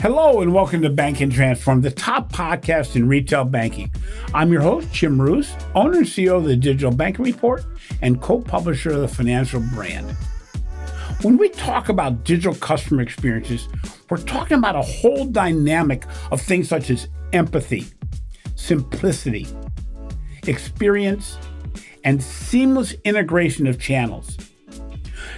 Hello and welcome to Banking Transformed, the top podcast in retail banking. I'm your host, Jim Marous, owner and CEO of the Digital Banking Report and co-publisher of the Financial Brand. When we talk about digital customer experiences, we're talking about a whole dynamic of things such as empathy, simplicity, experience, and seamless integration of channels.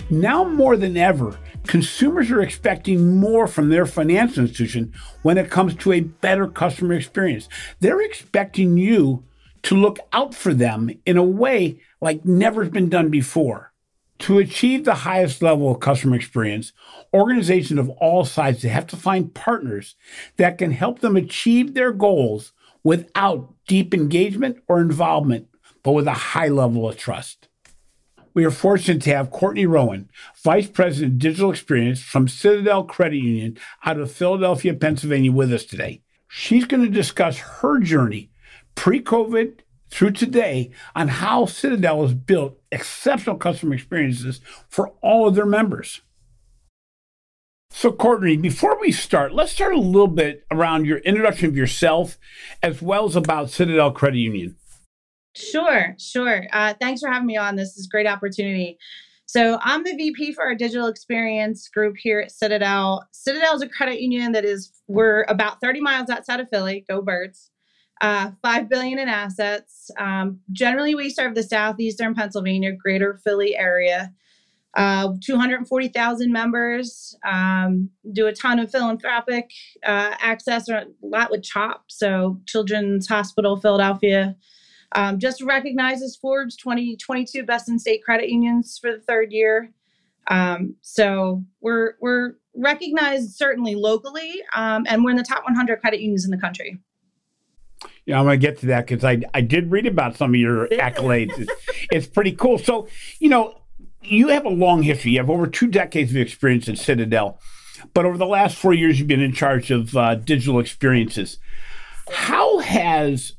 Now more than ever, consumers are expecting more from their financial institution when it comes to a better customer experience. They're expecting you to look out for them in a way like never's been done before. To achieve the highest level of customer experience, organizations of all sizes have to find partners that can help them achieve their goals without deep engagement or involvement, but with a high level of trust we are fortunate to have Courtney Rowan, Vice President of Digital Experience from Citadel Credit Union out of Philadelphia, Pennsylvania, with us today. She's going to discuss her journey pre COVID through today on how Citadel has built exceptional customer experiences for all of their members. So, Courtney, before we start, let's start a little bit around your introduction of yourself as well as about Citadel Credit Union. Sure, sure. Uh, thanks for having me on. This is a great opportunity. So I'm the VP for our digital experience group here at Citadel. Citadel is a credit union that is we're about 30 miles outside of Philly. Go Birds! Uh, Five billion in assets. Um, generally, we serve the southeastern Pennsylvania, greater Philly area. Uh, 240,000 members. Um, do a ton of philanthropic uh, access, a lot with CHOP, so Children's Hospital Philadelphia um, just recognizes Forbes 2022 Best in State Credit Unions for the third year. Um, so we're we're recognized certainly locally, um, and we're in the top 100 credit unions in the country. Yeah, I'm going to get to that because I I did read about some of your accolades. it's, it's pretty cool. So you know, you have a long history. You have over two decades of experience at Citadel, but over the last four years, you've been in charge of uh, digital experiences. How has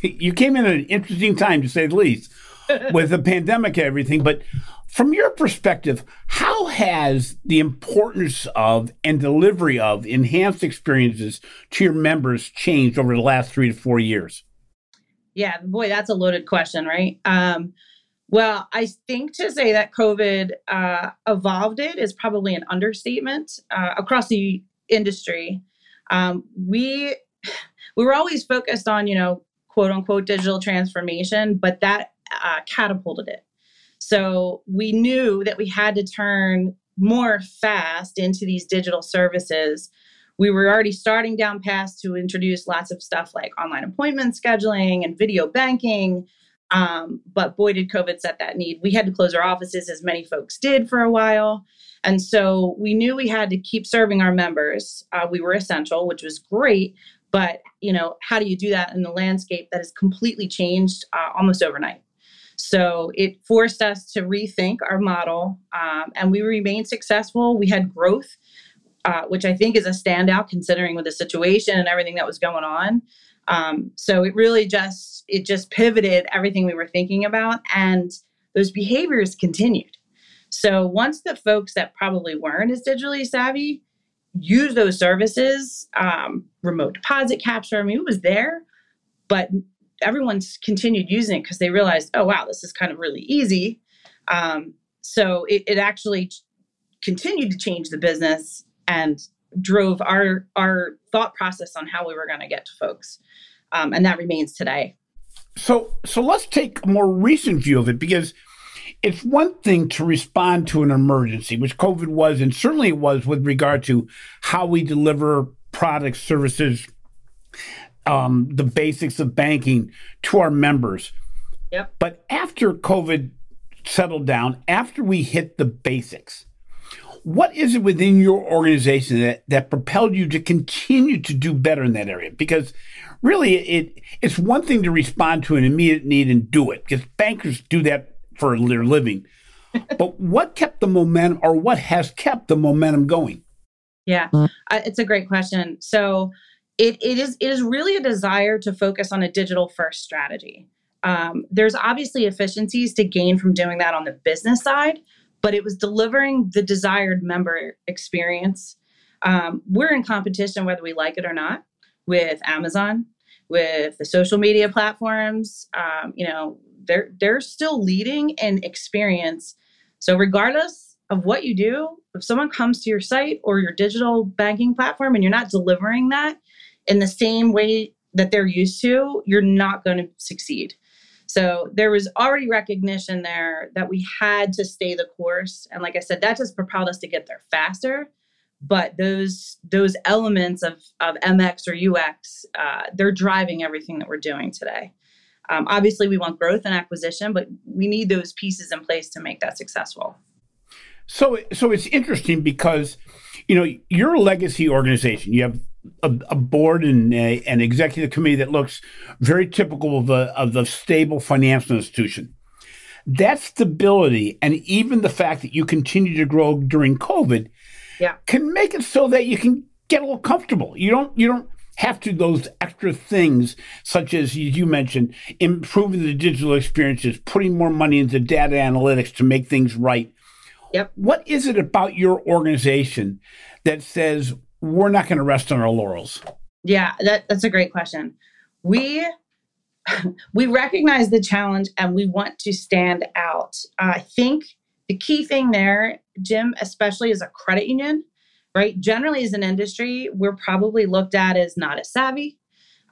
you came in at an interesting time to say the least with the pandemic and everything. But from your perspective, how has the importance of and delivery of enhanced experiences to your members changed over the last three to four years? Yeah, boy, that's a loaded question, right? Um, well, I think to say that COVID uh, evolved it is probably an understatement uh, across the industry. Um, we we were always focused on you know quote unquote digital transformation, but that uh, catapulted it. So we knew that we had to turn more fast into these digital services. We were already starting down paths to introduce lots of stuff like online appointment scheduling and video banking. Um, but boy, did COVID set that need. We had to close our offices, as many folks did for a while. And so we knew we had to keep serving our members. Uh, we were essential, which was great, but you know, how do you do that in the landscape that has completely changed uh, almost overnight? So it forced us to rethink our model, um, and we remained successful. We had growth, uh, which I think is a standout considering with the situation and everything that was going on. Um, so it really just it just pivoted everything we were thinking about, and those behaviors continued. So once the folks that probably weren't as digitally savvy use those services, um, remote deposit capture. I mean, it was there, but everyone's continued using it because they realized, oh, wow, this is kind of really easy. Um, so it, it actually continued to change the business and drove our our thought process on how we were going to get to folks, um, and that remains today. So so let's take a more recent view of it because it's one thing to respond to an emergency, which COVID was, and certainly it was with regard to how we deliver products, services, um, the basics of banking to our members. Yep. But after COVID settled down, after we hit the basics, what is it within your organization that, that propelled you to continue to do better in that area? Because really, it it's one thing to respond to an immediate need and do it, because bankers do that for their living. but what kept the momentum, or what has kept the momentum going? Yeah, uh, it's a great question. So it, it is it is really a desire to focus on a digital first strategy. Um, there's obviously efficiencies to gain from doing that on the business side, but it was delivering the desired member experience. Um, we're in competition, whether we like it or not, with Amazon, with the social media platforms. Um, you know, they're they're still leading in experience. So regardless of what you do, if someone comes to your site or your digital banking platform and you're not delivering that in the same way that they're used to, you're not going to succeed. So there was already recognition there that we had to stay the course. And like I said, that just propelled us to get there faster. But those those elements of, of MX or UX, uh, they're driving everything that we're doing today. Um, obviously, we want growth and acquisition, but we need those pieces in place to make that successful. So, so it's interesting because, you know, you're a legacy organization. You have a, a board and a, an executive committee that looks very typical of the of the stable financial institution. That stability and even the fact that you continue to grow during COVID yeah. can make it so that you can get a little comfortable. You don't you don't have to those extra things such as you mentioned improving the digital experiences putting more money into data analytics to make things right yep what is it about your organization that says we're not going to rest on our laurels? Yeah, that, that's a great question. We we recognize the challenge and we want to stand out. I think the key thing there, Jim, especially as a credit union, right? Generally, as an industry, we're probably looked at as not as savvy.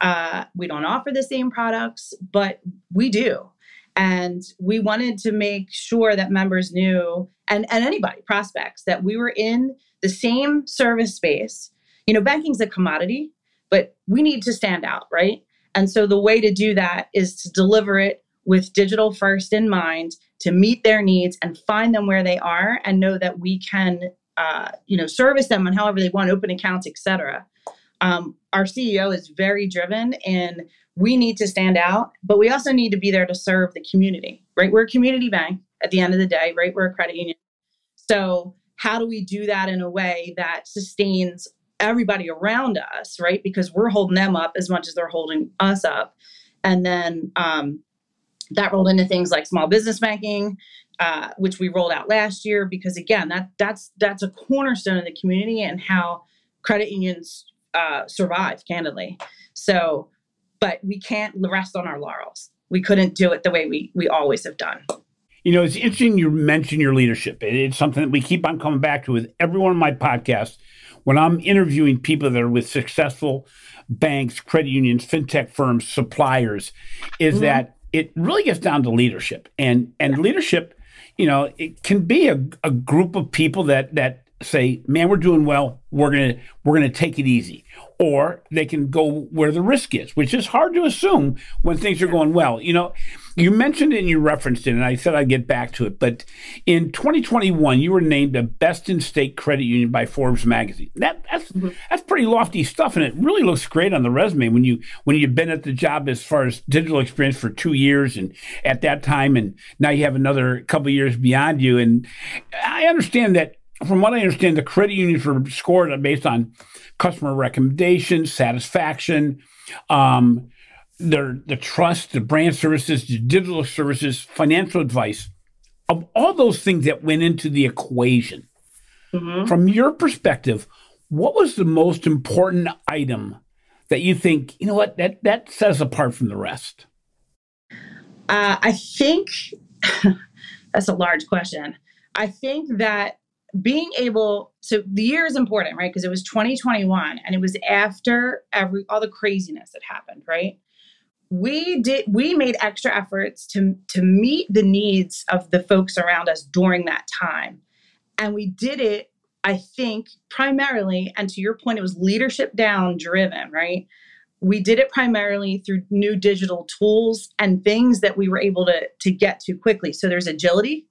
Uh, we don't offer the same products, but we do. And we wanted to make sure that members knew, and, and anybody, prospects, that we were in the same service space. You know, banking's a commodity, but we need to stand out, right? And so the way to do that is to deliver it with digital first in mind to meet their needs and find them where they are and know that we can uh, you know service them on however they want open accounts etc um, our ceo is very driven and we need to stand out but we also need to be there to serve the community right we're a community bank at the end of the day right we're a credit union so how do we do that in a way that sustains everybody around us, right? Because we're holding them up as much as they're holding us up. And then um, that rolled into things like small business banking, uh, which we rolled out last year. Because again, that that's that's a cornerstone of the community and how credit unions uh, survive, candidly. So, but we can't rest on our laurels. We couldn't do it the way we we always have done. You know, it's interesting you mention your leadership. It's something that we keep on coming back to with every one of my podcasts When I'm interviewing people that are with successful banks, credit unions, fintech firms, suppliers, is mm-hmm. that it really gets down to leadership. And and yeah. leadership, you know, it can be a, a group of people that that say, "Man, we're doing well. We're gonna we're gonna take it easy," or they can go where the risk is, which is hard to assume when things are going well. You know, you mentioned it and you referenced it, and I said I'd get back to it. But in 2021, you were named a best in state credit union by Forbes magazine. That that's mm-hmm. that's pretty lofty stuff, and it really looks great on the resume when you when you've been at the job as far as digital experience for two years, and at that time, and now you have another couple years beyond you. And I understand that from what I understand, the credit unions were scored based on customer recommendations, satisfaction, um, their the trust, the brand services, the digital services, financial advice, of all those things that went into the equation. Mm-hmm. From your perspective, what was the most important item that you think you know what that that sets apart from the rest? Uh, I think that's a large question. I think that being able so the year is important right? Because it was 2021 and it was after every all the craziness that happened right? We did we made extra efforts to to meet the needs of the folks around us during that time. And we did it i think primarily and to your point it was leadership down driven right? We did it primarily through new digital tools and things that we were able to to get to quickly. So there's agility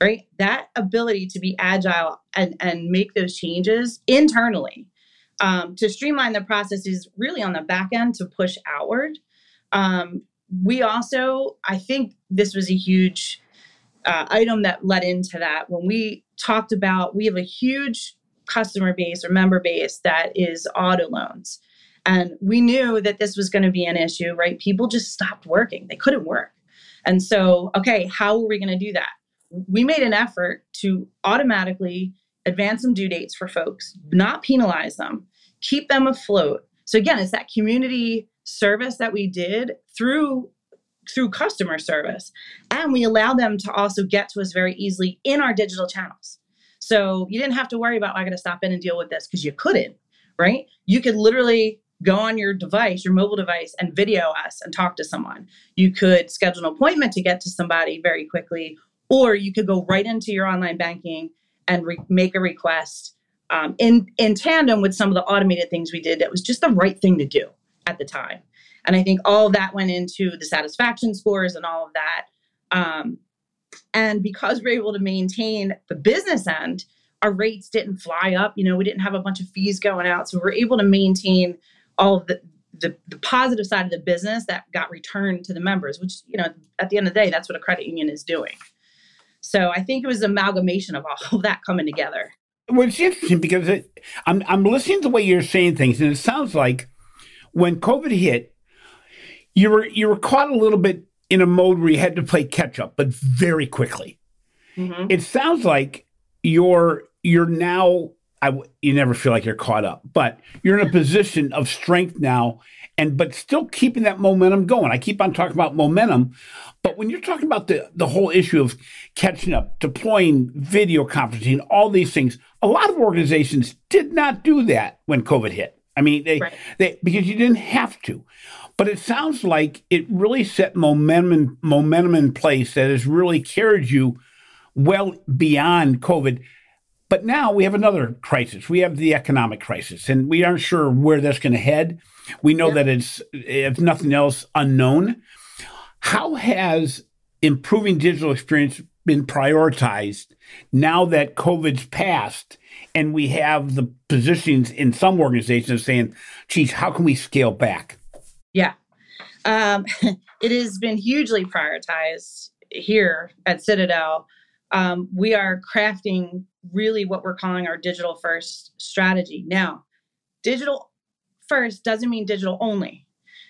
right? That ability to be agile and, and make those changes internally um, to streamline the process is really on the back end to push outward. Um, we also, I think this was a huge uh, item that led into that when we talked about we have a huge customer base or member base that is auto loans. And we knew that this was going to be an issue, right? People just stopped working, they couldn't work. And so, okay, how are we going to do that? We made an effort to automatically advance some due dates for folks, not penalize them, keep them afloat. So again, it's that community service that we did through through customer service and we allow them to also get to us very easily in our digital channels so you didn't have to worry about oh, i got to stop in and deal with this because you couldn't right you could literally go on your device, your mobile device, and video us and talk to someone. You could schedule an appointment to get to somebody very quickly, or you could go right into your online banking and re- make a request um, in in tandem with some of the automated things we did. That was just the right thing to do at the time, and I think all of that went into the satisfaction scores and all of that. Um, and because we're able to maintain the business end, our rates didn't fly up. You know, we didn't have a bunch of fees going out, so we're able to maintain all of the, the, the positive side of the business that got returned to the members, which, you know, at the end of the day, that's what a credit union is doing. So I think it was an amalgamation of all of that coming together. Well, it's interesting because it, I'm, I'm listening to the way you're saying things, and it sounds like when COVID hit, you were you were caught a little bit in a mode where you had to play catch up, but very quickly. Mm-hmm. It sounds like you're you're now I, you never feel like you're caught up, but you're in a position of strength now, and but still keeping that momentum going. I keep on talking about momentum, but when you're talking about the the whole issue of catching up, deploying video conferencing, all these things, a lot of organizations did not do that when COVID hit. I mean, they, right. they because you didn't have to. But it sounds like it really set momentum momentum in place that has really carried you well beyond COVID but now we have another crisis. We have the economic crisis, and we aren't sure where that's going to head. We know yeah. that it's, if nothing else, unknown. How has improving digital experience been prioritized now that COVID's passed and we have the positions in some organizations saying, geez, how can we scale back? Yeah. Um, it has been hugely prioritized here at Citadel. Um, we are crafting really what we're calling our digital first strategy. Now, digital first doesn't mean digital only.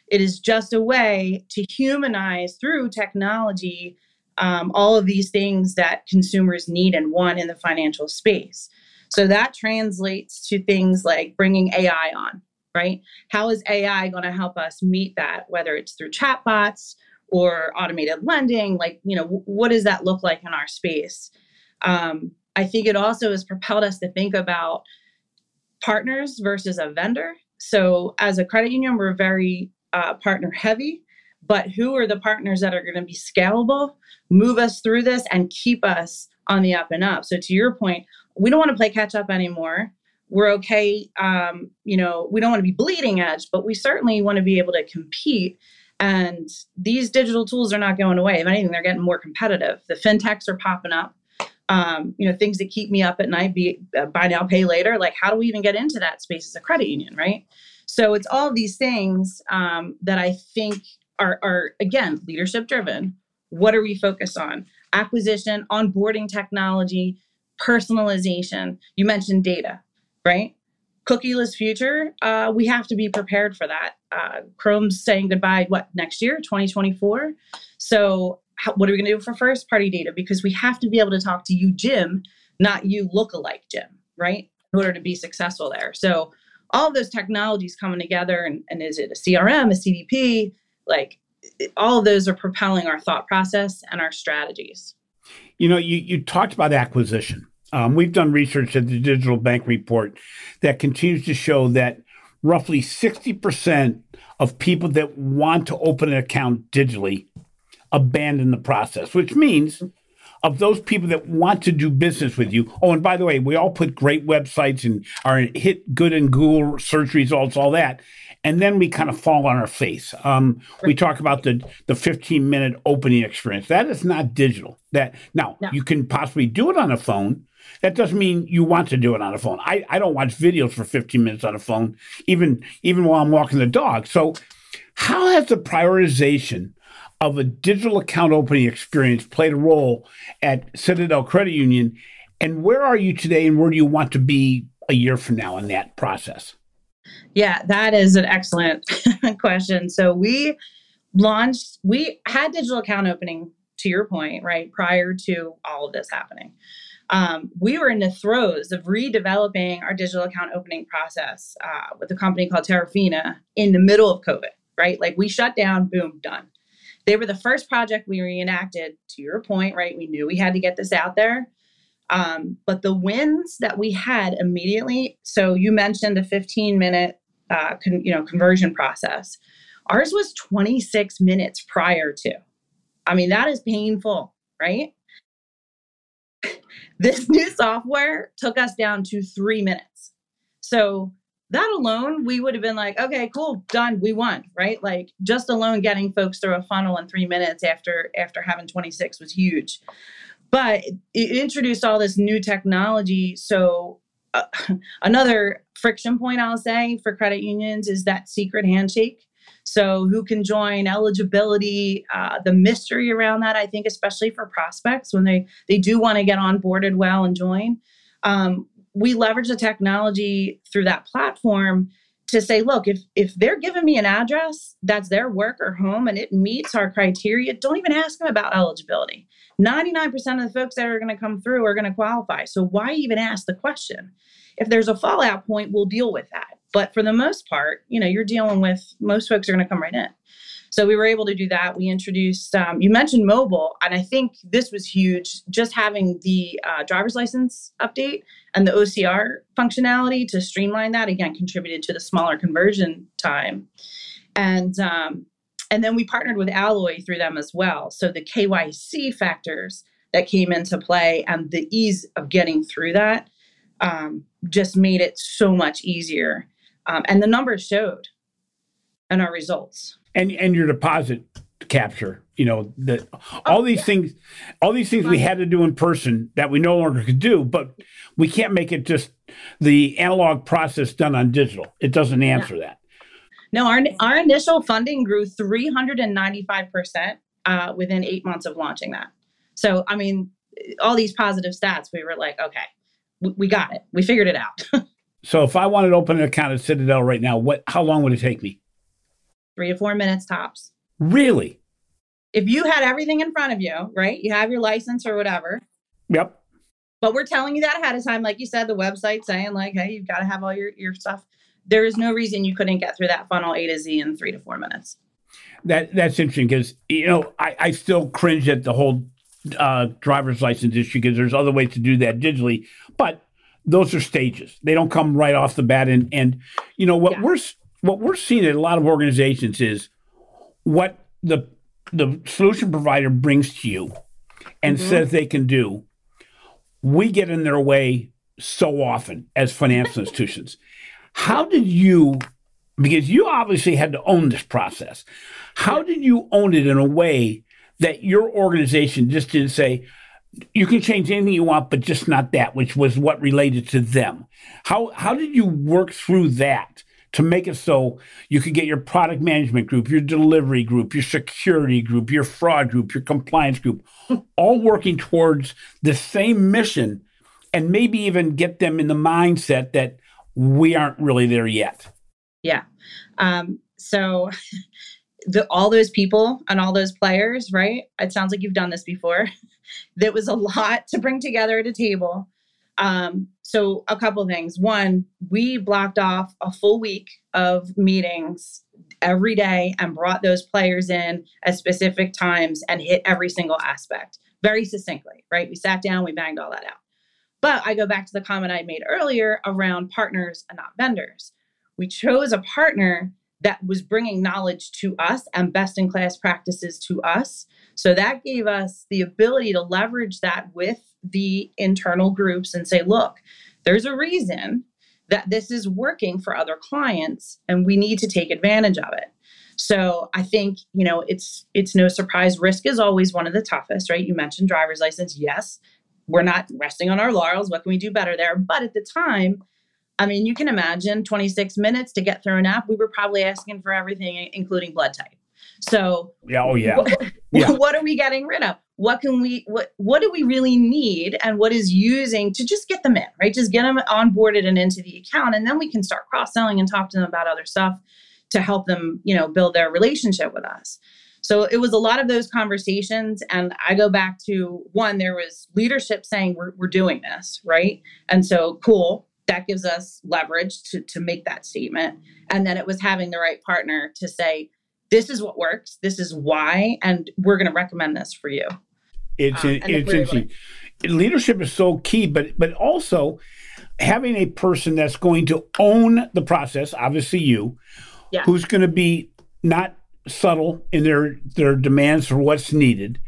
It is just a way to humanize through technology um, all of these things that consumers need and want in the financial space. So that translates to things like bringing AI on, right? How is AI going to help us meet that, whether it's through chatbots or automated lending? Like, you know, what does that look like in our space? Um, I think it also has propelled us to think about partners versus a vendor. So, as a credit union, we're very uh, partner heavy, but who are the partners that are going to be scalable, move us through this, and keep us on the up and up? So, to your point, we don't want to play catch up anymore. We're okay, um, you know, we don't want to be bleeding edge, but we certainly want to be able to compete. And these digital tools are not going away. If anything, they're getting more competitive. The fintechs are popping up um, you know, things that keep me up at night, be uh, buy now, pay later. Like, how do we even get into that space as a credit union, right? So it's all these things um, that I think are, are again leadership driven. What are we focused on? Acquisition, onboarding technology, personalization. You mentioned data, right? Cookieless future. Uh, we have to be prepared for that. Uh, Chrome's saying goodbye. What next year? 2024. So how, what are we going to do for first party data? Because we have to be able to talk to you, Jim, not you look-alike Jim, right? In order to be successful there. So all of those technologies coming together, and, and is it a CRM, a CDP? Like all of those are propelling our thought process and our strategies. You know, you, you talked about acquisition. Um, we've done research at the Digital Bank Report that continues to show that roughly 60% of people that want to open an account digitally abandon the process, which means of those people that want to do business with you. Oh, and by the way, we all put great websites and are hit good in Google search results, all that. And then we kind of fall on our face. Um, we talk about the the 15 minute opening experience. That is not digital. That now no. you can possibly do it on a phone. That doesn't mean you want to do it on a phone. I, I don't watch videos for 15 minutes on a phone, even even while I'm walking the dog. So how has the prioritization of a digital account opening experience played a role at Citadel Credit Union? And where are you today and where do you want to be a year from now in that process? Yeah, that is an excellent question. So we launched, we had digital account opening to your point, right, prior to all of this happening. Um, we were in the throes of redeveloping our digital account opening process uh, with a company called Terafina in the middle of COVID, right? Like we shut down, boom, done. They were the first project we reenacted, to your point, right? We knew we had to get this out there. Um, but the wins that we had immediately, so you mentioned a 15 minute uh, con, you know, conversion process. Ours was 26 minutes prior to. I mean, that is painful, right? this new software took us down to three minutes. So that alone, we would have been like, okay, cool, done, we won, right? Like just alone getting folks through a funnel in three minutes after after having 26 was huge. But it introduced all this new technology. So uh, another friction point I'll say for credit unions is that secret handshake. So, who can join, eligibility, uh, the mystery around that, I think, especially for prospects when they, they do want to get onboarded well and join. Um, we leverage the technology through that platform to say, look, if, if they're giving me an address that's their work or home and it meets our criteria, don't even ask them about eligibility. 99% of the folks that are going to come through are going to qualify. So, why even ask the question? If there's a fallout point, we'll deal with that. But for the most part, you know, you're dealing with most folks are going to come right in. So we were able to do that. We introduced, um, you mentioned mobile, and I think this was huge. Just having the uh, driver's license update and the OCR functionality to streamline that again contributed to the smaller conversion time. And um, and then we partnered with Alloy through them as well. So the KYC factors that came into play and the ease of getting through that um, just made it so much easier um, and the numbers showed in our results. And and your deposit capture, you know, that all these things, all these things we had to do in person that we no longer could do, but we can't make it just the analog process done on digital. It doesn't answer yeah. that. No, our our initial funding grew 395 percent uh, within eight months of launching that. So, I mean, all these positive stats, we were like, okay, we, we got it. We figured it out. So if I wanted to open an account at Citadel right now, what how long would it take me? Three to four minutes tops. Really? If you had everything in front of you, right? You have your license or whatever. Yep. But we're telling you that ahead of time, like you said, the website saying like, hey, you've got to have all your, your stuff. There is no reason you couldn't get through that funnel A to Z in three to four minutes. That that's interesting because you know I, I still cringe at the whole uh, driver's license issue because there's other ways to do that digitally, but those are stages. They don't come right off the bat. And and you know what yeah. we're what we're seeing at a lot of organizations is what the the solution provider brings to you and mm-hmm. says they can do. We get in their way so often as financial institutions. How did you? Because you obviously had to own this process. How did you own it in a way that your organization just didn't say, you can change anything you want, but just not that, which was what related to them. How how did you work through that to make it so you could get your product management group, your delivery group, your security group, your fraud group, your compliance group, all working towards the same mission, and maybe even get them in the mindset that we aren't really there yet. Yeah. Um, so. The, all those people and all those players, right? It sounds like you've done this before. that was a lot to bring together at a table. Um, so, a couple of things. One, we blocked off a full week of meetings every day and brought those players in at specific times and hit every single aspect very succinctly, right? We sat down, we banged all that out. But I go back to the comment I made earlier around partners and not vendors. We chose a partner that was bringing knowledge to us and best in class practices to us. So that gave us the ability to leverage that with the internal groups and say, look, there's a reason that this is working for other clients and we need to take advantage of it. So I think, you know, it's it's no surprise risk is always one of the toughest, right? You mentioned driver's license. Yes, we're not resting on our laurels. What can we do better there? But at the time, I mean, you can imagine 26 minutes to get through an app. We were probably asking for everything, including blood type. So, yeah, oh yeah. What, yeah. what are we getting rid of? What can we? What What do we really need? And what is using to just get them in, right? Just get them onboarded and into the account, and then we can start cross selling and talk to them about other stuff to help them, you know, build their relationship with us. So it was a lot of those conversations. And I go back to one, there was leadership saying, we're, we're doing this, right? And so, cool. That gives us leverage to, to make that statement. And then it was having the right partner to say, this is what works, this is why, and we're going to recommend this for you. It's, um, it's interesting. Leadership is so key, but but also having a person that's going to own the process, obviously you, yeah. who's going to be not subtle in their their demands for what's needed,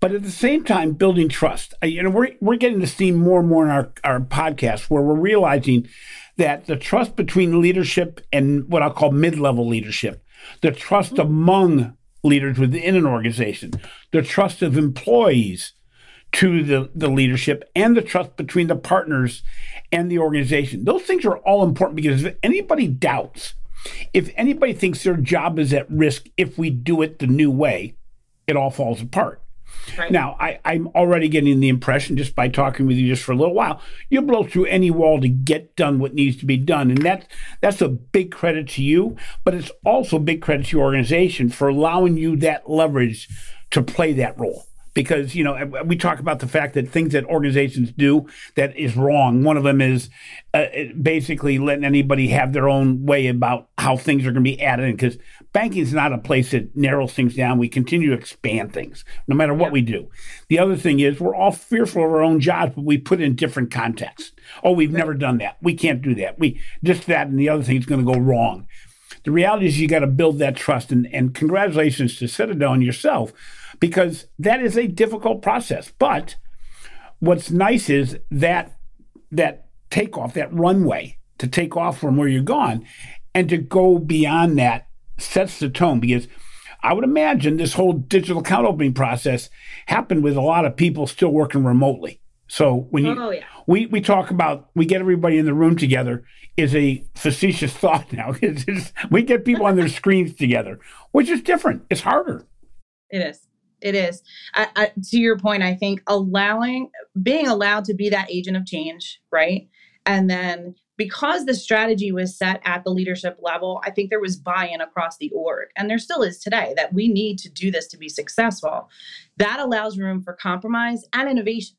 but at the same time building trust. You know, we're we're getting this theme more and more in our our podcast where we're realizing that the trust between leadership and what I'll call mid-level leadership, the trust among leaders within an organization, the trust of employees to the, the leadership, and the trust between the partners and the organization. Those things are all important because if anybody doubts if anybody thinks their job is at risk if we do it the new way, it all falls apart. Right. Now, I, I'm already getting the impression just by talking with you just for a little while, you blow through any wall to get done what needs to be done. And that, that's a big credit to you, but it's also big credit to your organization for allowing you that leverage to play that role because you know we talk about the fact that things that organizations do that is wrong. One of them is uh, basically letting anybody have their own way about how things are going to be added in. Because banking is not a place that narrows things down. We continue to expand things no matter what yeah. we do. The other thing is we're all fearful of our own jobs, but we put in different contexts. Oh, we've never done that. We can't do that. We just that and the other thing is going to go wrong. The reality is you got to build that trust, and, and congratulations to Citadel and yourself because that is a difficult process. But what's nice is that that takeoff, that runway to take off from where you're gone and to go beyond that sets the tone because I would imagine this whole digital account opening process happened with a lot of people still working remotely. So when you oh, yeah. we we talk about we get everybody in the room together is a facetious thought now. we get people on their screens together, which is different. It's harder. It is it is. I, I, to your point, I think allowing, being allowed to be that agent of change, right? And then because the strategy was set at the leadership level, I think there was buy in across the org. And there still is today that we need to do this to be successful. That allows room for compromise and innovation.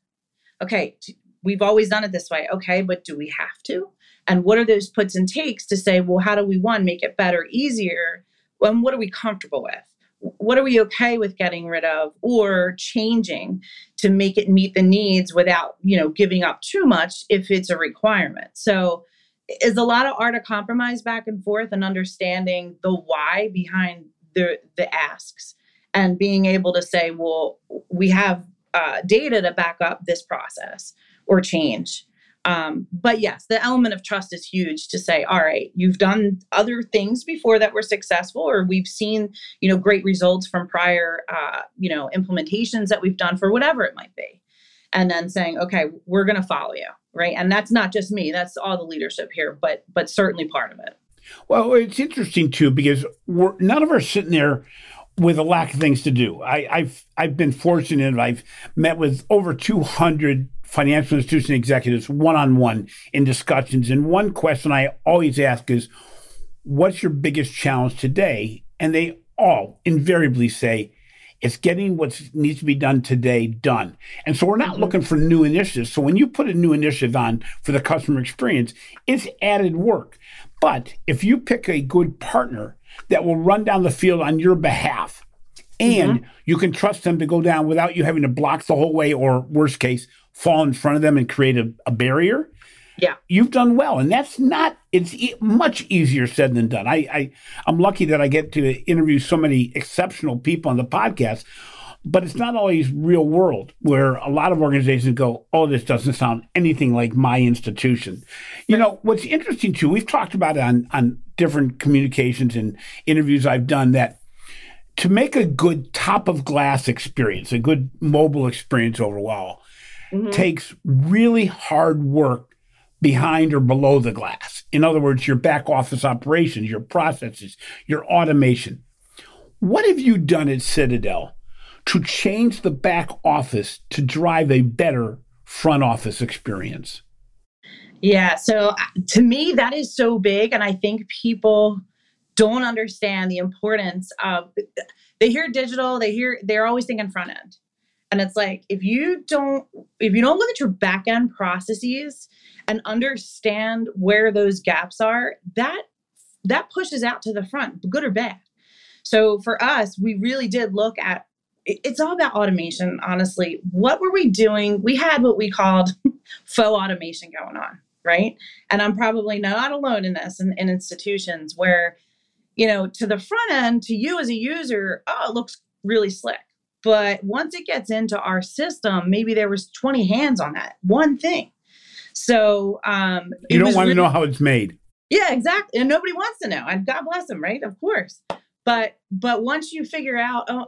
Okay, we've always done it this way. Okay, but do we have to? And what are those puts and takes to say, well, how do we, one, make it better, easier? And what are we comfortable with? What are we okay with getting rid of or changing to make it meet the needs without you know giving up too much if it's a requirement? So is a lot of art of compromise back and forth and understanding the why behind the the asks and being able to say well we have uh, data to back up this process or change um, but yes, the element of trust is huge to say, all right, you've done other things before that were successful, or we've seen, you know, great results from prior, uh, you know, implementations that we've done for whatever it might be. And then saying, okay, we're going to follow you, right? And that's not just me; that's all the leadership here, but but certainly part of it. Well, it's interesting too because we're none of us sitting there with a lack of things to do. I, have I've been fortunate. I've met with over 200 financial institution executives one on one in discussions. And one question I always ask is, What's your biggest challenge today? And they all invariably say, it's getting what needs to be done today done. And so we're not mm-hmm. looking for new initiatives. So when you put a new initiative on for the customer experience, it's added work. But if you pick a good partner that will run down the field on your behalf, and mm-hmm. you can trust them to go down without you having to block the whole way, or worst case, fall in front of them and create a, a barrier, yeah, you've done well. And that's not. It's e- much easier said than done. I, I I'm lucky that I get to interview so many exceptional people on the podcast. But it's not always real world where a lot of organizations go, oh, this doesn't sound anything like my institution. You know, what's interesting too, we've talked about it on, on different communications and interviews I've done that to make a good top of glass experience, a good mobile experience overall, mm-hmm. takes really hard work behind or below the glass. In other words, your back office operations, your processes, your automation. What have you done at Citadel to change the back office to drive a better front office experience? Yeah, so uh, to me, that is so big. And I think people don't understand the importance of they hear digital, they hear they're always thinking front end. And it's like if you don't if you don't look at your back end processes and understand where those gaps are, that that pushes out to the front, good or bad. So for us, we really did look at it's all about automation, honestly. What were we doing? We had what we called faux automation going on, right? And I'm probably not alone in this in, in institutions where, you know, to the front end, to you as a user, oh, it looks really slick. But once it gets into our system, maybe there was 20 hands on that one thing. So um, you don't want really, to know how it's made. Yeah, exactly. And nobody wants to know. And God bless them, right? Of course. But but once you figure out, oh,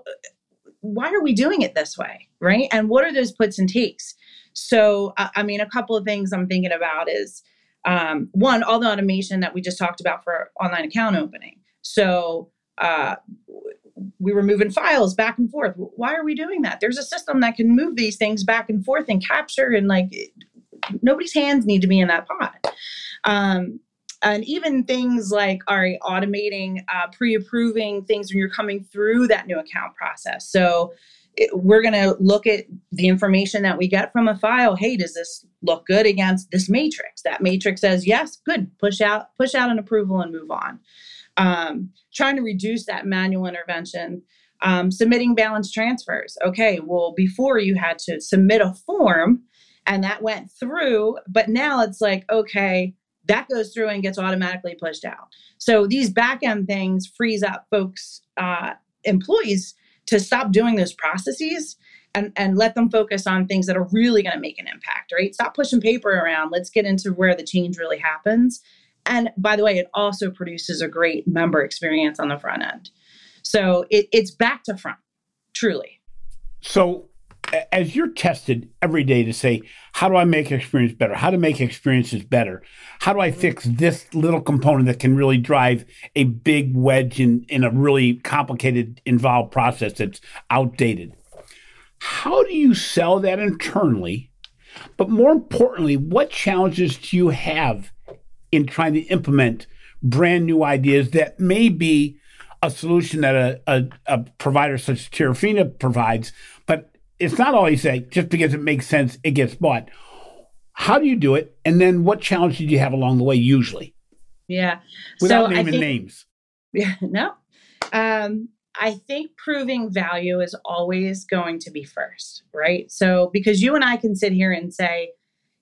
why are we doing it this way right and what are those puts and takes so uh, i mean a couple of things i'm thinking about is um, one all the automation that we just talked about for online account opening so uh, we were moving files back and forth. Why are we doing that? There's a system that can move these things back and forth and capture and like nobody's hands need to be in that pot. Um, and even things like are automating uh, pre-approving things when you're coming through that new account process? So it, we're going to look at the information that we get from a file. Hey does this look good against this matrix? That matrix says yes good push out push out an approval and move on um, trying to reduce that manual intervention um, submitting balance transfers okay well before you had to submit a form and that went through but now it's like okay that goes through and gets automatically pushed out. So these back end things frees up folks, uh, employees to stop doing those processes and, and let them focus on things that are really going to make an impact, right? Stop pushing paper around. Let's get into where the change really happens. And by the way, it also produces a great member experience on the front end. So it, it's back to front, truly. So as you're tested every day to say, how do I make experience better? How to make experiences better? How do I fix this little component that can really drive a big wedge in, in a really complicated, involved process that's outdated? How do you sell that internally? But more importantly, what challenges do you have in trying to implement brand new ideas that may be a solution that a, a, a provider such as Terafina provides, but it's not always that just because it makes sense it gets bought. How do you do it? And then what challenge did you have along the way usually? Yeah. Without so naming think, names. Yeah, no. Um, I think proving value is always going to be first, right? So because you and I can sit here and say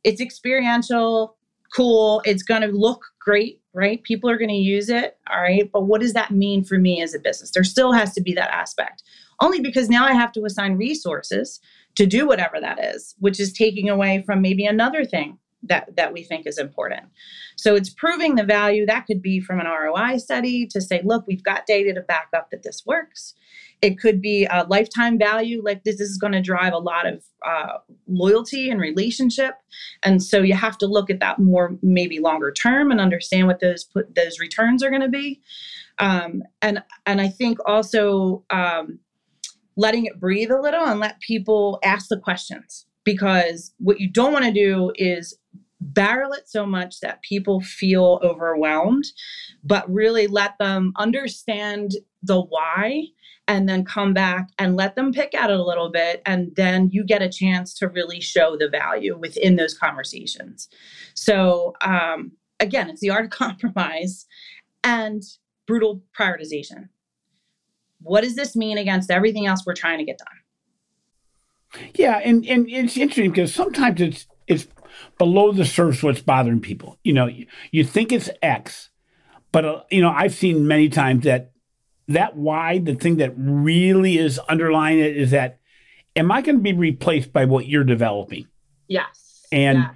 it's experiential, cool, it's going to look great, right? People are going to use it, all right? But what does that mean for me as a business? There still has to be that aspect only because now I have to assign resources to do whatever that is, which is taking away from maybe another thing that that we think is important. So it's proving the value that could be from an ROI study to say, look, we've got data to back up that this works. It could be a lifetime value, like this, is going to drive a lot of uh, loyalty and relationship, and so you have to look at that more maybe longer term and understand what those put those returns are going to be. Um, and and I think also um, letting it breathe a little and let people ask the questions because what you don't want to do is barrel it so much that people feel overwhelmed, but really let them understand the why and then come back and let them pick at it a little bit. And then you get a chance to really show the value within those conversations. So, um, again, it's the art of compromise and brutal prioritization what does this mean against everything else we're trying to get done? Yeah, and and it's interesting because sometimes it's it's below the surface what's bothering people. You know, you, you think it's X, but uh, you know I've seen many times that that why the thing that really is underlying it is that am I going to be replaced by what you're developing? Yes. And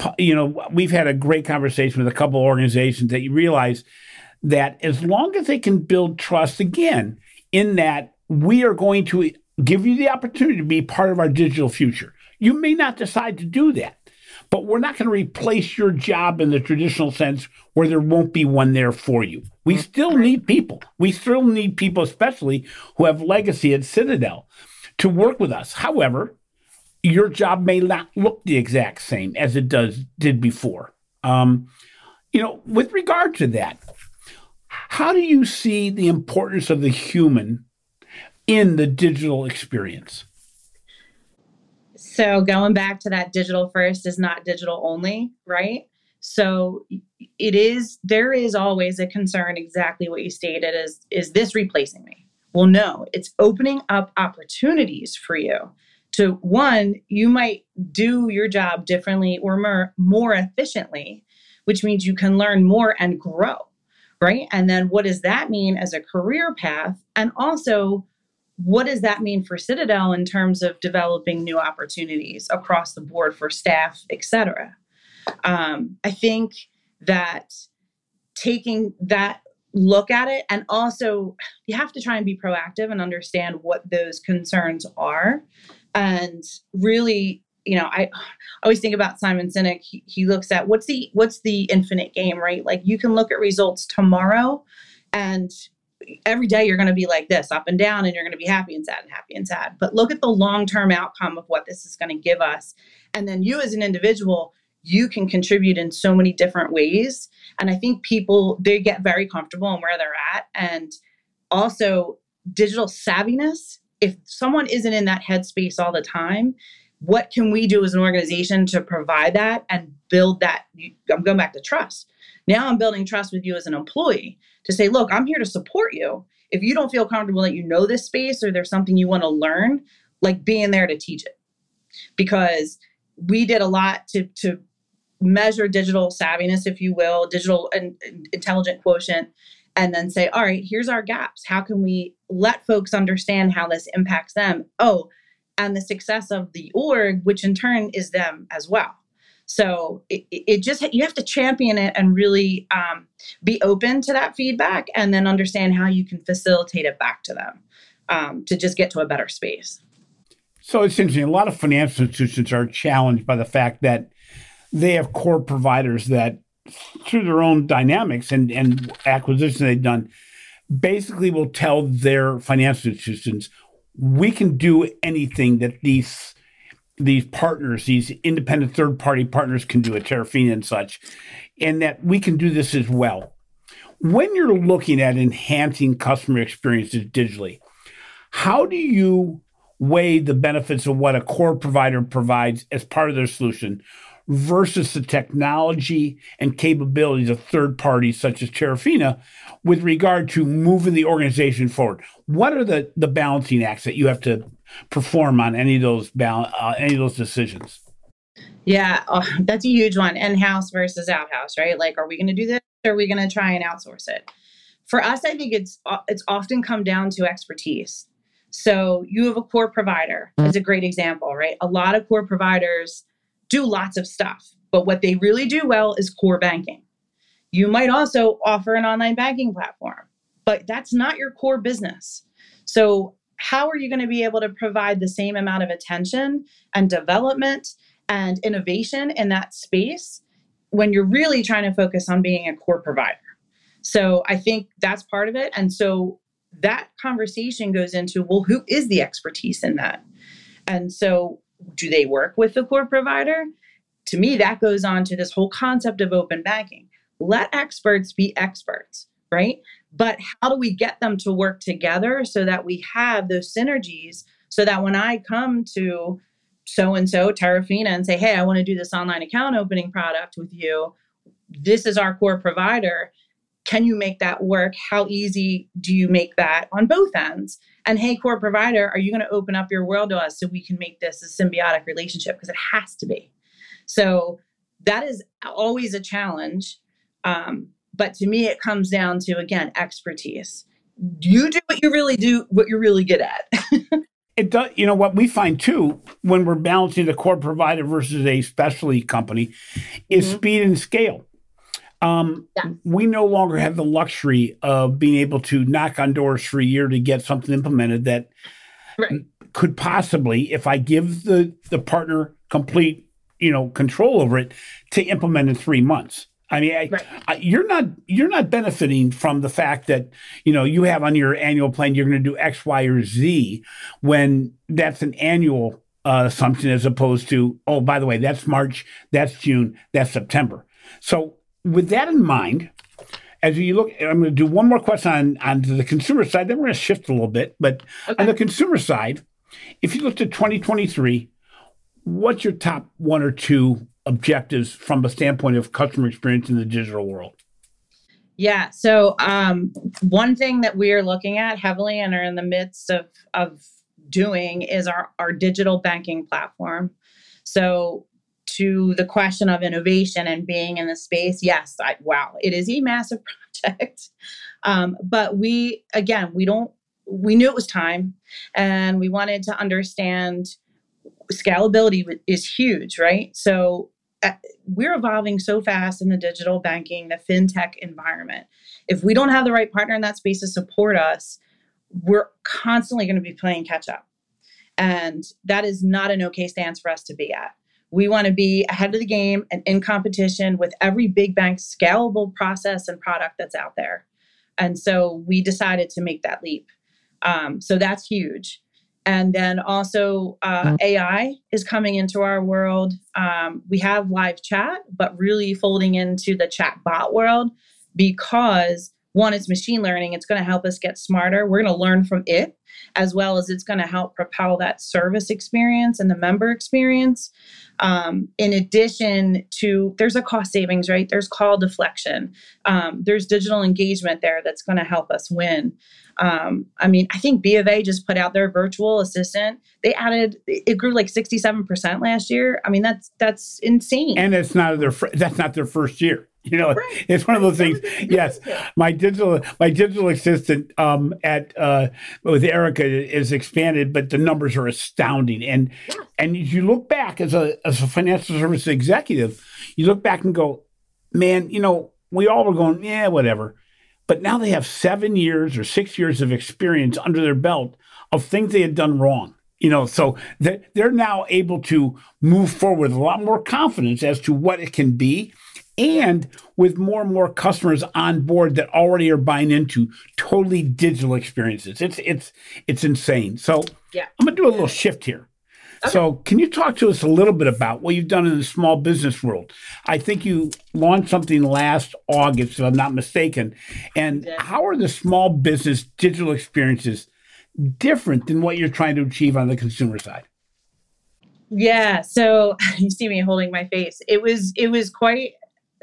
yes. you know we've had a great conversation with a couple organizations that you realize that as long as they can build trust again in that we are going to give you the opportunity to be part of our digital future. You may not decide to do that, but we're not going to replace your job in the traditional sense where there won't be one there for you. We mm-hmm. still need people. We still need people, especially who have legacy at Citadel, to work with us. However, your job may not look the exact same as it does did before. Um, you know, with regard to that, how do you see the importance of the human in the digital experience? So going back to that digital first is not digital only, right? So it is there is always a concern exactly what you stated is is this replacing me? Well, no, it's opening up opportunities for you to one, you might do your job differently or more, more efficiently, which means you can learn more and grow, right? And then what does that mean as a career path? And also, what does that mean for Citadel in terms of developing new opportunities across the board for staff, et cetera? Um, I think that taking that look at it and also you have to try and be proactive and understand what those concerns are. And really you know i always think about simon sinek. He, he, looks at what's the what's the infinite game right? Like you can look at results tomorrow and every day you're going to be like this up and down and you're going to be happy and sad and happy and sad but look at the long term outcome of what this is going to give us and then you as an individual you can contribute in so many different ways. And I think people, they get very comfortable in where they're at. And also, digital savviness. If someone isn't in that headspace all the time, what can we do as an organization to provide that and build that? I'm going back to trust. Now I'm building trust with you as an employee to say, look, I'm here to support you. If you don't feel comfortable that you know this space or there's something you want to learn, like being there to teach it. Because we did a lot to to measure digital savviness, if you will, digital and intelligent quotient, and then say, all right, here's our gaps. How can we let folks understand how this impacts them? Oh, and the success of the org, which in turn is them as well. So it, it just you have to champion it and really um, be open to that feedback, and then understand how you can facilitate it back to them um, to just get to a better space. So it's interesting. A lot of financial institutions are challenged by the fact that they have core providers that, through their own dynamics and, and acquisitions they've done, basically will tell their financial institutions, we can do anything that these these partners, these independent third party partners can do at Terafina and such, and that we can do this as well. When you're looking at enhancing customer experiences digitally, how do you weigh the benefits of what a core provider provides as part of their solution versus the technology and capabilities of third parties such as Terafina with regard to moving the organization forward? What are the, the balancing acts that you have to perform on any of those bal- uh, any of those decisions? Yeah, oh, that's a huge one. In-house versus out-house, right? Like, are we going to do this or are we going to try and outsource it? For us, I think it's uh, it's often come down to expertise. So you have a core provider. It's a great example, right? A lot of core providers do lots of stuff, but what they really do well is core banking. You might also offer an online banking platform, but that's not your core business. So, how are you going to be able to provide the same amount of attention and development and innovation in that space when you're really trying to focus on being a core provider? So, I think that's part of it. And so, that conversation goes into well, who is the expertise in that? And so, do they work with the core provider? To me, that goes on to this whole concept of open banking. Let experts be experts, right? But how do we get them to work together so that we have those synergies so that when I come to so and so, Terafina, and say, hey, I want to do this online account opening product with you, this is our core provider. Can you make that work? How easy do you make that on both ends? And hey, core provider, are you going to open up your world to us so we can make this a symbiotic relationship? Because it has to be. So that is always a challenge. Um, but to me, it comes down to, again, expertise. You do what you really do, what you're really good at. it does you know what we find too when we're balancing the core provider versus a specialty company is mm-hmm. speed and scale um, yeah. We no longer have the luxury of being able to knock on doors for a year to get something implemented that right. could possibly, if I give the the partner complete, you know, control over it, to implement in three months. I mean, I, right. I, you're not you're not benefiting from the fact that you know you have on your annual plan you're going to do X, Y, or Z when that's an annual uh, assumption as opposed to oh by the way that's March, that's June, that's September. So with that in mind, as you look, I'm going to do one more question on, on the consumer side, then we're going to shift a little bit. But okay. on the consumer side, if you looked at 2023, what's your top one or two objectives from a standpoint of customer experience in the digital world? Yeah. So um, one thing that we are looking at heavily and are in the midst of of doing is our our digital banking platform. So to the question of innovation and being in the space, yes, I, wow, it is a massive project. Um, but we again, we don't we knew it was time, and we wanted to understand scalability is huge, right? So uh, we're evolving so fast in the digital banking, the fintech environment. If we don't have the right partner in that space to support us, we're constantly going to be playing catch up. And that is not an okay stance for us to be at. We want to be ahead of the game and in competition with every big bank scalable process and product that's out there. And so we decided to make that leap. Um, so that's huge. And then also, uh, mm-hmm. AI is coming into our world. Um, we have live chat, but really folding into the chat bot world because one, it's machine learning. It's going to help us get smarter. We're going to learn from it, as well as it's going to help propel that service experience and the member experience. Um, in addition to, there's a cost savings, right? There's call deflection. Um, there's digital engagement there that's going to help us win. Um, I mean, I think B of A just put out their virtual assistant. They added it grew like sixty seven percent last year. I mean, that's that's insane. And it's not their that's not their first year. You know, right. it's one of those things. Yes, my digital my digital assistant um, at uh, with Erica is expanded, but the numbers are astounding. And yeah. and you look back as a as a financial service executive, you look back and go, man, you know, we all were going, yeah, whatever. But now they have seven years or six years of experience under their belt of things they had done wrong. You know, so they're now able to move forward with a lot more confidence as to what it can be and with more and more customers on board that already are buying into totally digital experiences. It's it's it's insane. So yeah. I'm gonna do a little shift here. Okay. So, can you talk to us a little bit about what you've done in the small business world? I think you launched something last August, if I'm not mistaken. And yeah. how are the small business digital experiences different than what you're trying to achieve on the consumer side? Yeah, so you see me holding my face. It was it was quite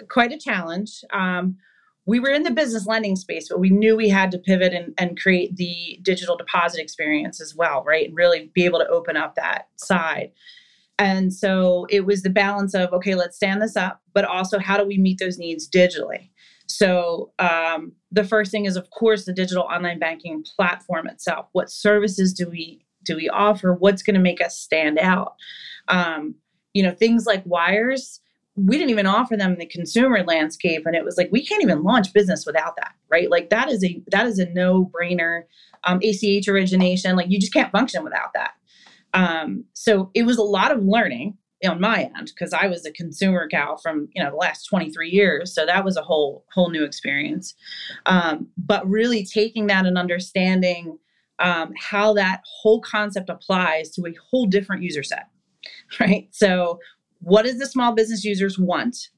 quite a challenge. Um, we were in the business lending space, but we knew we had to pivot and, and create the digital deposit experience as well, right? And really be able to open up that side. And so it was the balance of, okay, let's stand this up, but also how do we meet those needs digitally? So um, the first thing is, of course, the digital online banking platform itself. What services do we do we offer? What's going to make us stand out? Um, you know, things like wires we didn't even offer them the consumer landscape and it was like we can't even launch business without that right? Like that is a that is a no brainer um, ach origination like you just can't function without that. Um, so it was a lot of learning on my end because i was a consumer gal from you know the last 23 years so that was a whole whole new experience. Um, but really taking that and understanding um, how that whole concept applies to a whole different user set right? So what does the small business users want?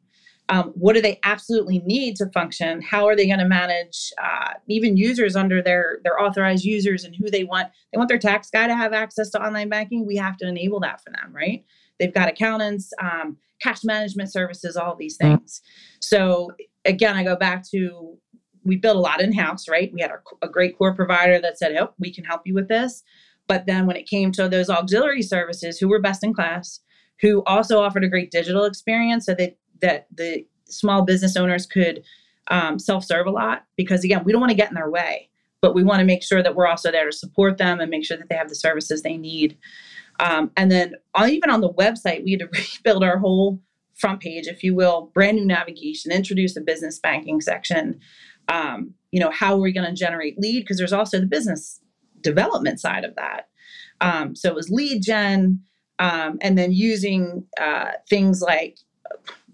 Um, what do they absolutely need to function? How are they going to manage uh, even users under their their authorized users and who they want? They want their tax guy to have access to online banking. We have to enable that for them, right? They've got accountants, um, cash management services, all these things. So again, I go back to we built a lot in house, right? We had a, a great core provider that said, "Oh, we can help you with this." But then when it came to those auxiliary services, who were best in class, who also offered a great digital experience so that that the small business owners could um, self-serve a lot because again we don't want to get in their way but we want to make sure that we're also there to support them and make sure that they have the services they need. Um, and then even on the website we had to rebuild our whole front page if you will brand new navigation introduce a business banking section um, you know how are we going to generate lead? Because there's also the business development side of that. Um, so it was lead gen um, and then using uh, things like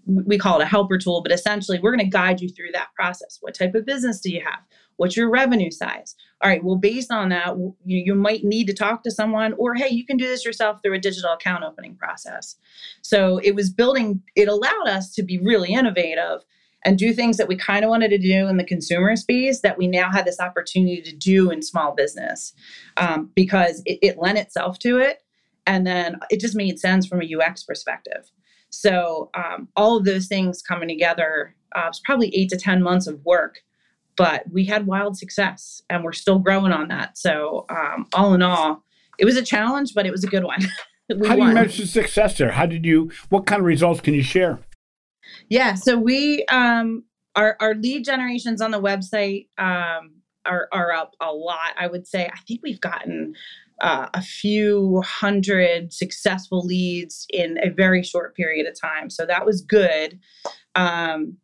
we call it a helper tool, but essentially we're going to guide you through that process. What type of business do you have? What's your revenue size? All right, well, based on that, you, you might need to talk to someone, or hey, you can do this yourself through a digital account opening process. So it was building, it allowed us to be really innovative and do things that we kind of wanted to do in the consumer space that we now had this opportunity to do in small business um, because it, it lent itself to it. And then it just made sense from a UX perspective. So um, all of those things coming together uh, was probably eight to 10 months of work, but we had wild success and we're still growing on that. So um, all in all, it was a challenge, but it was a good one. How do you measure success there? How did you, what kind of results can you share? Yeah, so we, um, our, our lead generations on the website um, are, are up a lot. I would say, I think we've gotten uh, a few hundred successful leads in a very short period of time. So that was good. Um,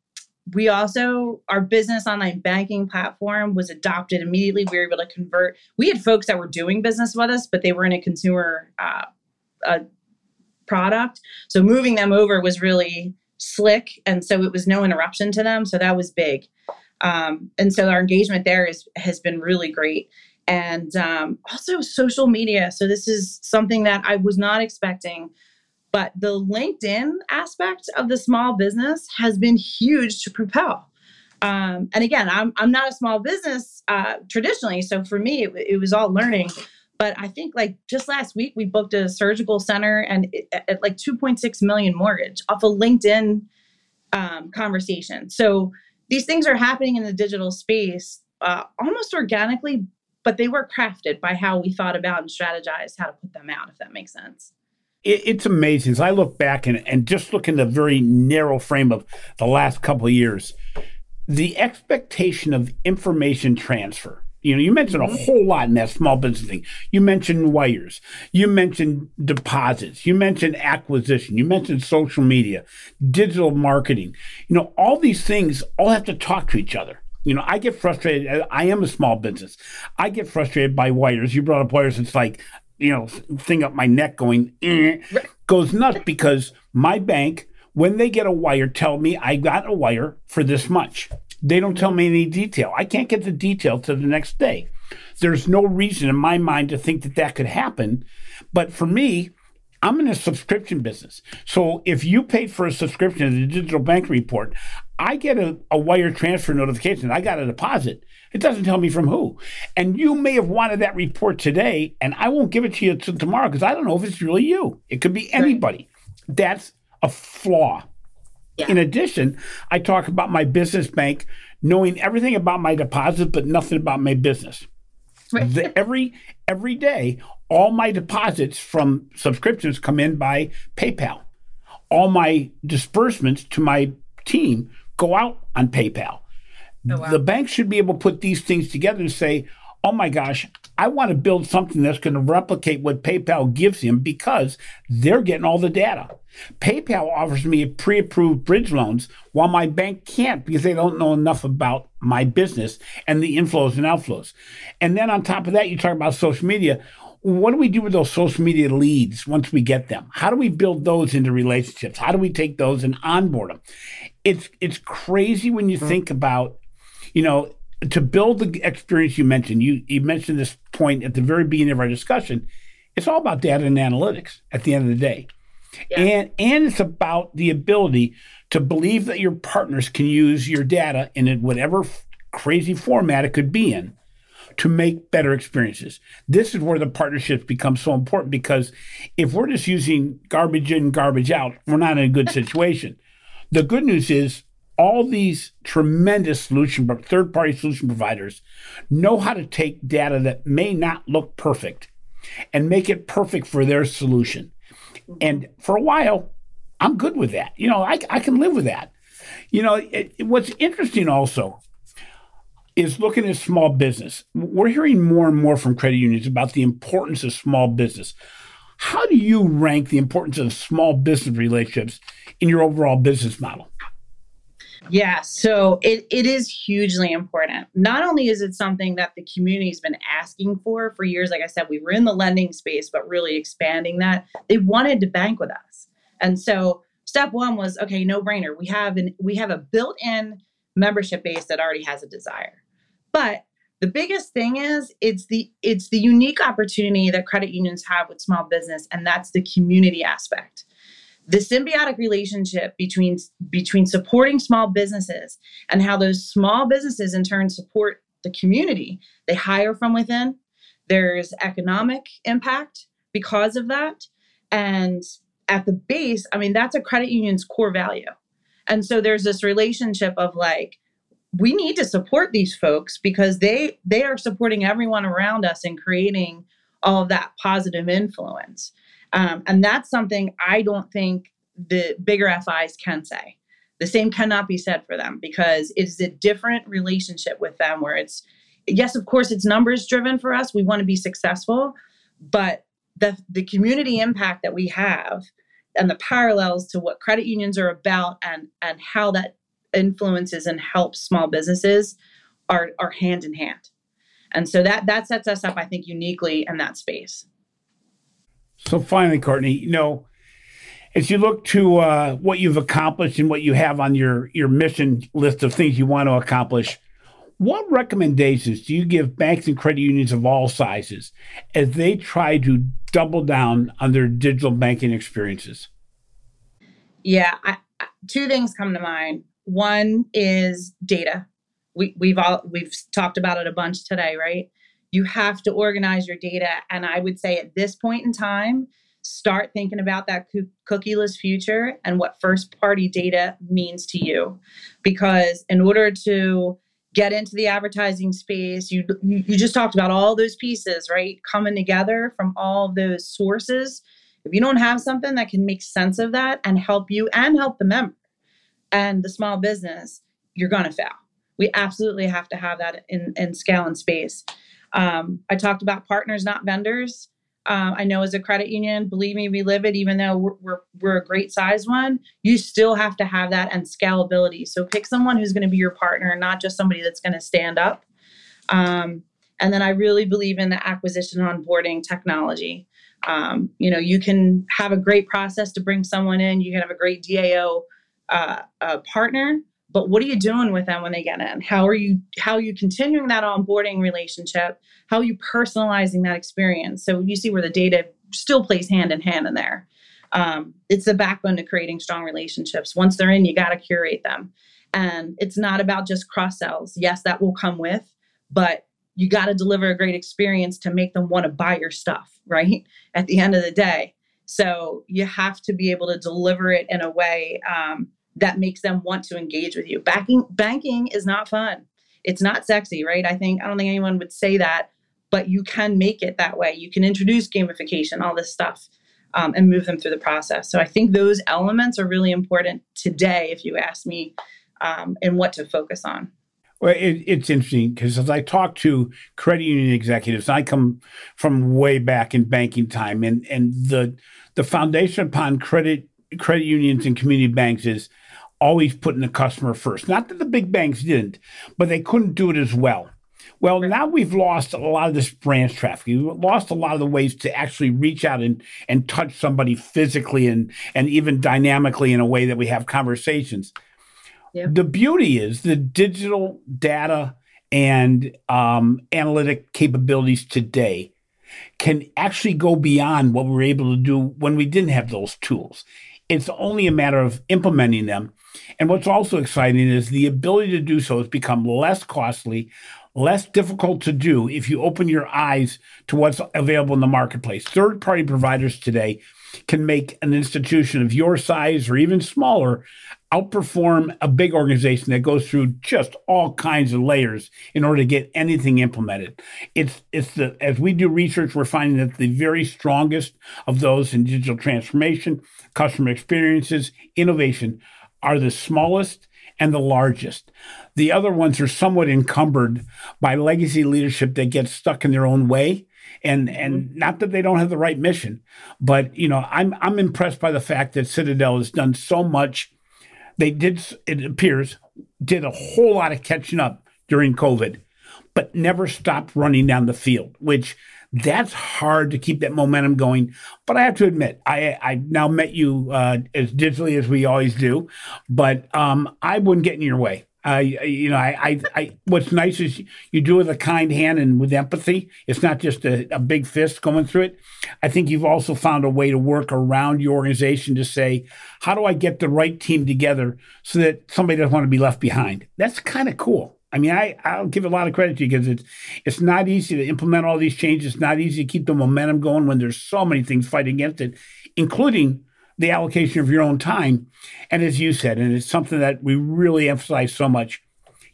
we also, our business online banking platform was adopted immediately. We were able to convert. We had folks that were doing business with us, but they were in a consumer uh, product. So moving them over was really slick. And so it was no interruption to them. So that was big. Um, and so our engagement there is, has been really great and um, also social media. So this is something that I was not expecting, but the LinkedIn aspect of the small business has been huge to propel. Um, and again, I'm I'm not a small business uh, traditionally, so for me it, it, was all learning. But I think like just last week we booked a surgical center and it, at like 2.6 million mortgage off a LinkedIn um, conversation. So these things are happening in the digital space uh, almost organically, but they were crafted by how we thought about and strategized how to put them out, if that makes sense. It, it's amazing. As I look back and, and just look in the very narrow frame of the last couple of years, the expectation of information transfer. You know, you mentioned a mm-hmm. whole lot in that small business thing. You mentioned wires. You mentioned deposits. You mentioned acquisition. You mentioned social media, digital marketing. You know, all these things all have to talk to each other. You know, I get frustrated. I am a small business. I get frustrated by wires. You brought up wires. It's like, you know, thing up my neck going, eh, goes nuts because my bank, when they get a wire, tell me I got a wire for this much. They don't tell me any detail. I can't get the detail to the next day. There's no reason in my mind to think that that could happen. But for me, I'm in a subscription business. So if you paid for a subscription to the digital bank report, I get a, a wire transfer notification. I got a deposit. It doesn't tell me from who. And you may have wanted that report today, and I won't give it to you until tomorrow because I don't know if it's really you. It could be anybody. Right. That's a flaw. Yeah. In addition, I talk about my business bank knowing everything about my deposits, but nothing about my business. Right. The, every every day, all my deposits from subscriptions come in by PayPal. All my disbursements to my team go out on PayPal. Oh, wow. The bank should be able to put these things together and say, oh my gosh, I want to build something that's going to replicate what PayPal gives him because they're getting all the data. PayPal offers me pre approved bridge loans while my bank can't because they don't know enough about my business and the inflows and outflows. And then on top of that, you talk about social media what do we do with those social media leads once we get them? How do we build those into relationships? How do we take those and onboard them? It's it's crazy when you mm-hmm. think about, you know, to build the experience you mentioned. You you mentioned this point at the very beginning of our discussion. It's all about data and analytics at the end of the day. Yeah. And and it's about the ability to believe that your partners can use your data in whatever crazy format it could be in to make better experiences. This is where the partnerships become so important because if we're just using garbage in, garbage out, we're not in a good situation. The good news is all these tremendous solution third party solution providers know how to take data that may not look perfect and make it perfect for their solution. And for a while, I'm good with that. You know, I, I can live with that. You know, it, what's interesting also is looking at small business. We're hearing more and more from credit unions about the importance of small business. How do you rank the importance of small business relationships in your overall business model? Yeah, so it, it is hugely important. Not only is it something that the community has been asking for for years, like I said, we were in the lending space, but really expanding that. They wanted to bank with us. And so step one was okay, no brainer. We have an we have a built-in membership base that already has a desire. But the biggest thing is it's the it's the unique opportunity that credit unions have with small business and that's the community aspect. The symbiotic relationship between between supporting small businesses and how those small businesses in turn support the community. They hire from within. There's economic impact because of that. And at the base i mean that's a credit union's core value. And so there's this relationship of like we need to support these folks because they they are supporting everyone around us and creating all of that positive influence um, and that's something I don't think the bigger FIs can say. The same cannot be said for them because it's a different relationship with them where it's, yes, of course, it's numbers driven for us. We want to be successful, but the, the community impact that we have and the parallels to what credit unions are about and, and how that influences and helps small businesses are, are hand in hand. And so that that sets us up, I think, uniquely in that space. So finally, Courtney, you know, as you look to uh, what you've accomplished and what you have on your your mission list of things you want to accomplish, what recommendations do you give banks and credit unions of all sizes as they try to double down on their digital banking experiences? Yeah, I, two things come to mind. One is data. We, we've all we've talked about it a bunch today, right? you have to organize your data. And I would say at this point in time, start thinking about that cookieless future and what first party data means to you. Because in order to get into the advertising space, you, you just talked about all those pieces, right? Coming together from all those sources. If you don't have something that can make sense of that and help you and help the member and the small business, you're going to fail. We absolutely have to have that in, in scale and space. Um, I talked about partners, not vendors. Uh, I know as a credit union, believe me, we live it. Even though we're, we're, we're a great size one, you still have to have that and scalability. So pick someone who's going to be your partner, not just somebody that's going to stand up. Um, and then I really believe in the acquisition onboarding technology. Um, you know, you can have a great process to bring someone in. You can have a great DAO uh, uh, partner, but what are you doing with them when they get in? How are you how are you continuing that onboarding relationship? How are you personalizing that experience? So you see where the data still plays hand in hand in there. Um, it's the backbone to creating strong relationships. Once they're in you got to curate them. And it's not about just cross sells yes that will come with but you got to deliver a great experience to make them want to buy your stuff right? At the end of the day. So you have to be able to deliver it in a way um, that makes them want to engage with you. Banking banking is not fun. It's not sexy, right? I think I don't think anyone would say that, but you can make it that way. You can introduce gamification, all this stuff, um, and move them through the process. So I think those elements are really important today, if you ask me, um, and what to focus on. Well, it, it's interesting because as I talk to credit union executives, I come from way back in banking time, and and the the foundation upon credit credit unions and community banks is always putting the customer first. Not that the big banks didn't, but they couldn't do it as well. Well, now we've lost a lot of this branch traffic. We've lost a lot of the ways to actually reach out and, and touch somebody physically and, and even dynamically in a way that we have conversations. Yep. The beauty is the digital data and um, analytic capabilities today can actually go beyond what we were able to do when we didn't have those tools. It's only a matter of implementing them and what's also exciting is the ability to do so has become less costly, less difficult to do if you open your eyes to what's available in the marketplace. Third party providers today can make an institution of your size or even smaller outperform a big organization that goes through just all kinds of layers in order to get anything implemented. It's it's the as we do research, we're finding that the very strongest of those in digital transformation, customer experiences, innovation are the smallest and the largest. The other ones are somewhat encumbered by legacy leadership that gets stuck in their own way. And and mm-hmm. not that they don't have the right mission, but you know, I'm I'm impressed by the fact that Citadel has done so much. They did it appears did a whole lot of catching up during COVID, but never stopped running down the field, which that's hard to keep that momentum going. But I have to admit, I I now met you uh, as digitally as we always do, but um, I wouldn't get in your way. Uh, you know, I, I, I, what's nice is you do it with a kind hand and with empathy. It's not just a, a, big fist going through it. I think you've also found a way to work around your organization to say, how do I get the right team together so that somebody doesn't want to be left behind? That's kind of cool. I mean, I, I'll give a lot of credit to you because it's it's not easy to implement all these changes. It's not easy to keep the momentum going when there's so many things fighting against it, including the allocation of your own time. And as you said, and it's something that we really emphasize so much,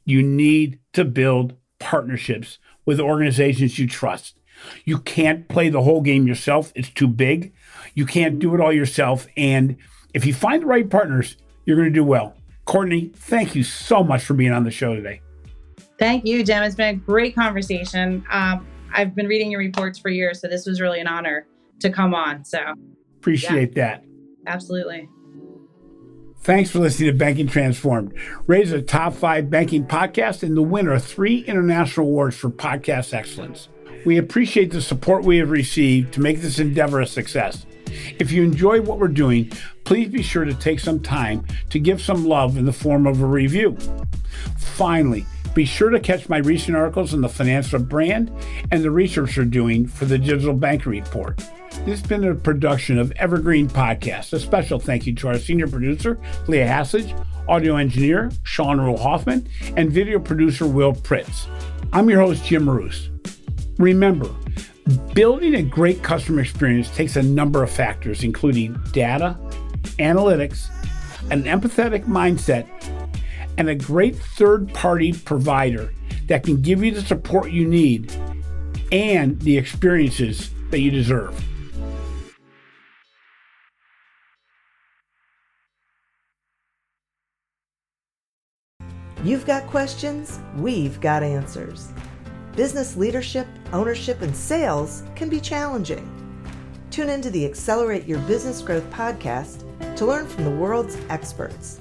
you need to build partnerships with organizations you trust. You can't play the whole game yourself, it's too big. You can't do it all yourself. And if you find the right partners, you're going to do well. Courtney, thank you so much for being on the show today. Thank you, Jim. It's been a great conversation. Um, I've been reading your reports for years, so this was really an honor to come on. So appreciate yeah. that. Absolutely. Thanks for listening to Banking Transformed. Rated a top five banking podcast and the winner of three international awards for podcast excellence. We appreciate the support we have received to make this endeavor a success. If you enjoy what we're doing, please be sure to take some time to give some love in the form of a review. Finally, be sure to catch my recent articles on the financial brand and the research we're doing for the Digital Banking Report. This has been a production of Evergreen Podcast. A special thank you to our senior producer, Leah Haslage, audio engineer, Sean Rule Hoffman, and video producer, Will Pritz. I'm your host, Jim Marous. Remember, building a great customer experience takes a number of factors, including data, analytics, an empathetic mindset, and a great third party provider that can give you the support you need and the experiences that you deserve. You've got questions, we've got answers. Business leadership, ownership, and sales can be challenging. Tune into the Accelerate Your Business Growth podcast to learn from the world's experts.